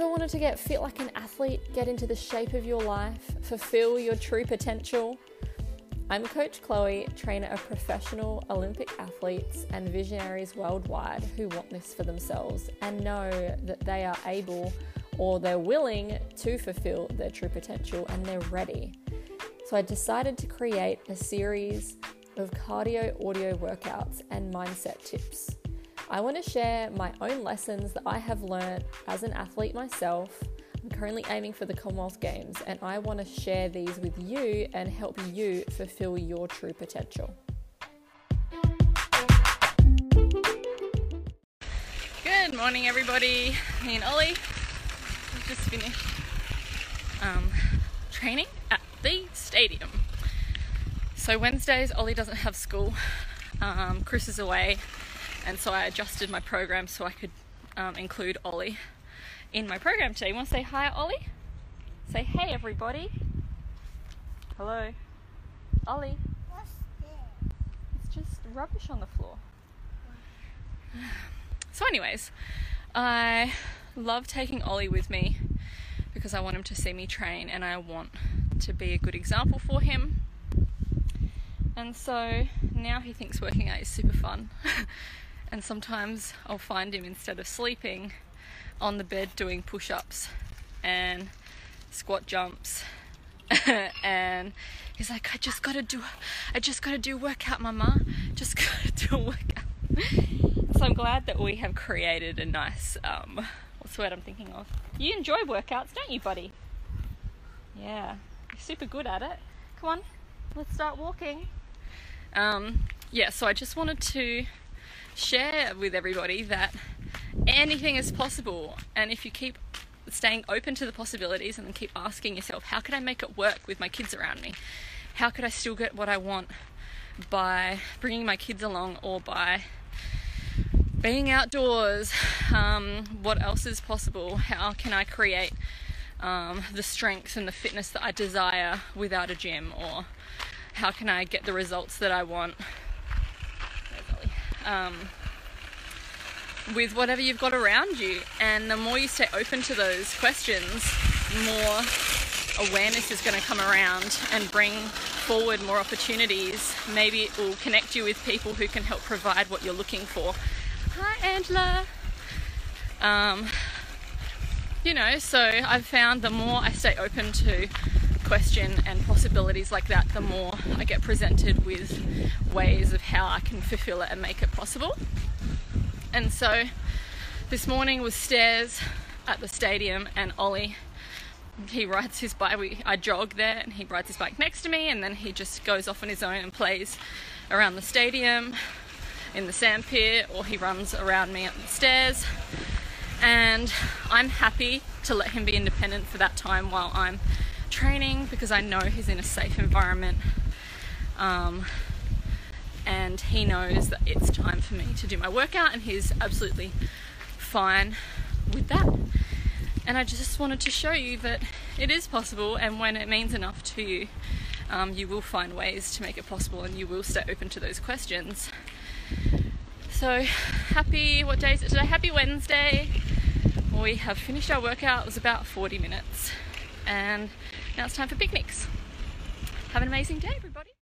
ever wanted to get fit like an athlete, get into the shape of your life, fulfill your true potential? I'm Coach Chloe, trainer of professional Olympic athletes and visionaries worldwide who want this for themselves and know that they are able or they're willing to fulfill their true potential and they're ready. So I decided to create a series of cardio audio workouts and mindset tips. I want to share my own lessons that I have learned as an athlete myself. I'm currently aiming for the Commonwealth Games and I want to share these with you and help you fulfill your true potential. Good morning, everybody. Me and Ollie have just finished um, training at the stadium. So Wednesdays, Ollie doesn't have school. Um, Chris is away, and so I adjusted my program so I could um, include Ollie in my program today. You want to say hi, Ollie? Say hey, everybody. Hello, Ollie. What's this? It's just rubbish on the floor. So, anyways, I love taking Ollie with me because I want him to see me train and I want to be a good example for him. And so now he thinks working out is super fun. and sometimes I'll find him instead of sleeping on the bed doing push ups and squat jumps. and he's like, I just gotta do, I just gotta do workout, mama. Just gotta do a workout. so I'm glad that we have created a nice, um, what's the word I'm thinking of? You enjoy workouts, don't you, buddy? Yeah, you're super good at it. Come on, let's start walking. Um, yeah, so I just wanted to share with everybody that anything is possible, and if you keep staying open to the possibilities and then keep asking yourself, how can I make it work with my kids around me? How could I still get what I want by bringing my kids along or by being outdoors? Um, what else is possible? How can I create um, the strength and the fitness that I desire without a gym? Or how can I get the results that I want? Um, with whatever you've got around you. And the more you stay open to those questions, more awareness is going to come around and bring forward more opportunities. Maybe it will connect you with people who can help provide what you're looking for. Hi, Angela. Um, you know, so I've found the more I stay open to question and possibilities like that, the more I get presented with ways of how I can fulfill it and make it possible. And so this morning was stairs at the stadium, and Ollie he rides his bike. We, I jog there, and he rides his bike next to me, and then he just goes off on his own and plays around the stadium in the sandpit, or he runs around me up the stairs. And I'm happy to let him be independent for that time while I'm training because I know he's in a safe environment. Um, and he knows that it's time for me to do my workout, and he's absolutely fine with that. And I just wanted to show you that it is possible, and when it means enough to you, um, you will find ways to make it possible, and you will stay open to those questions. So, happy, what day is it today? Happy Wednesday. We have finished our workout, it was about 40 minutes, and now it's time for picnics. Have an amazing day, everybody.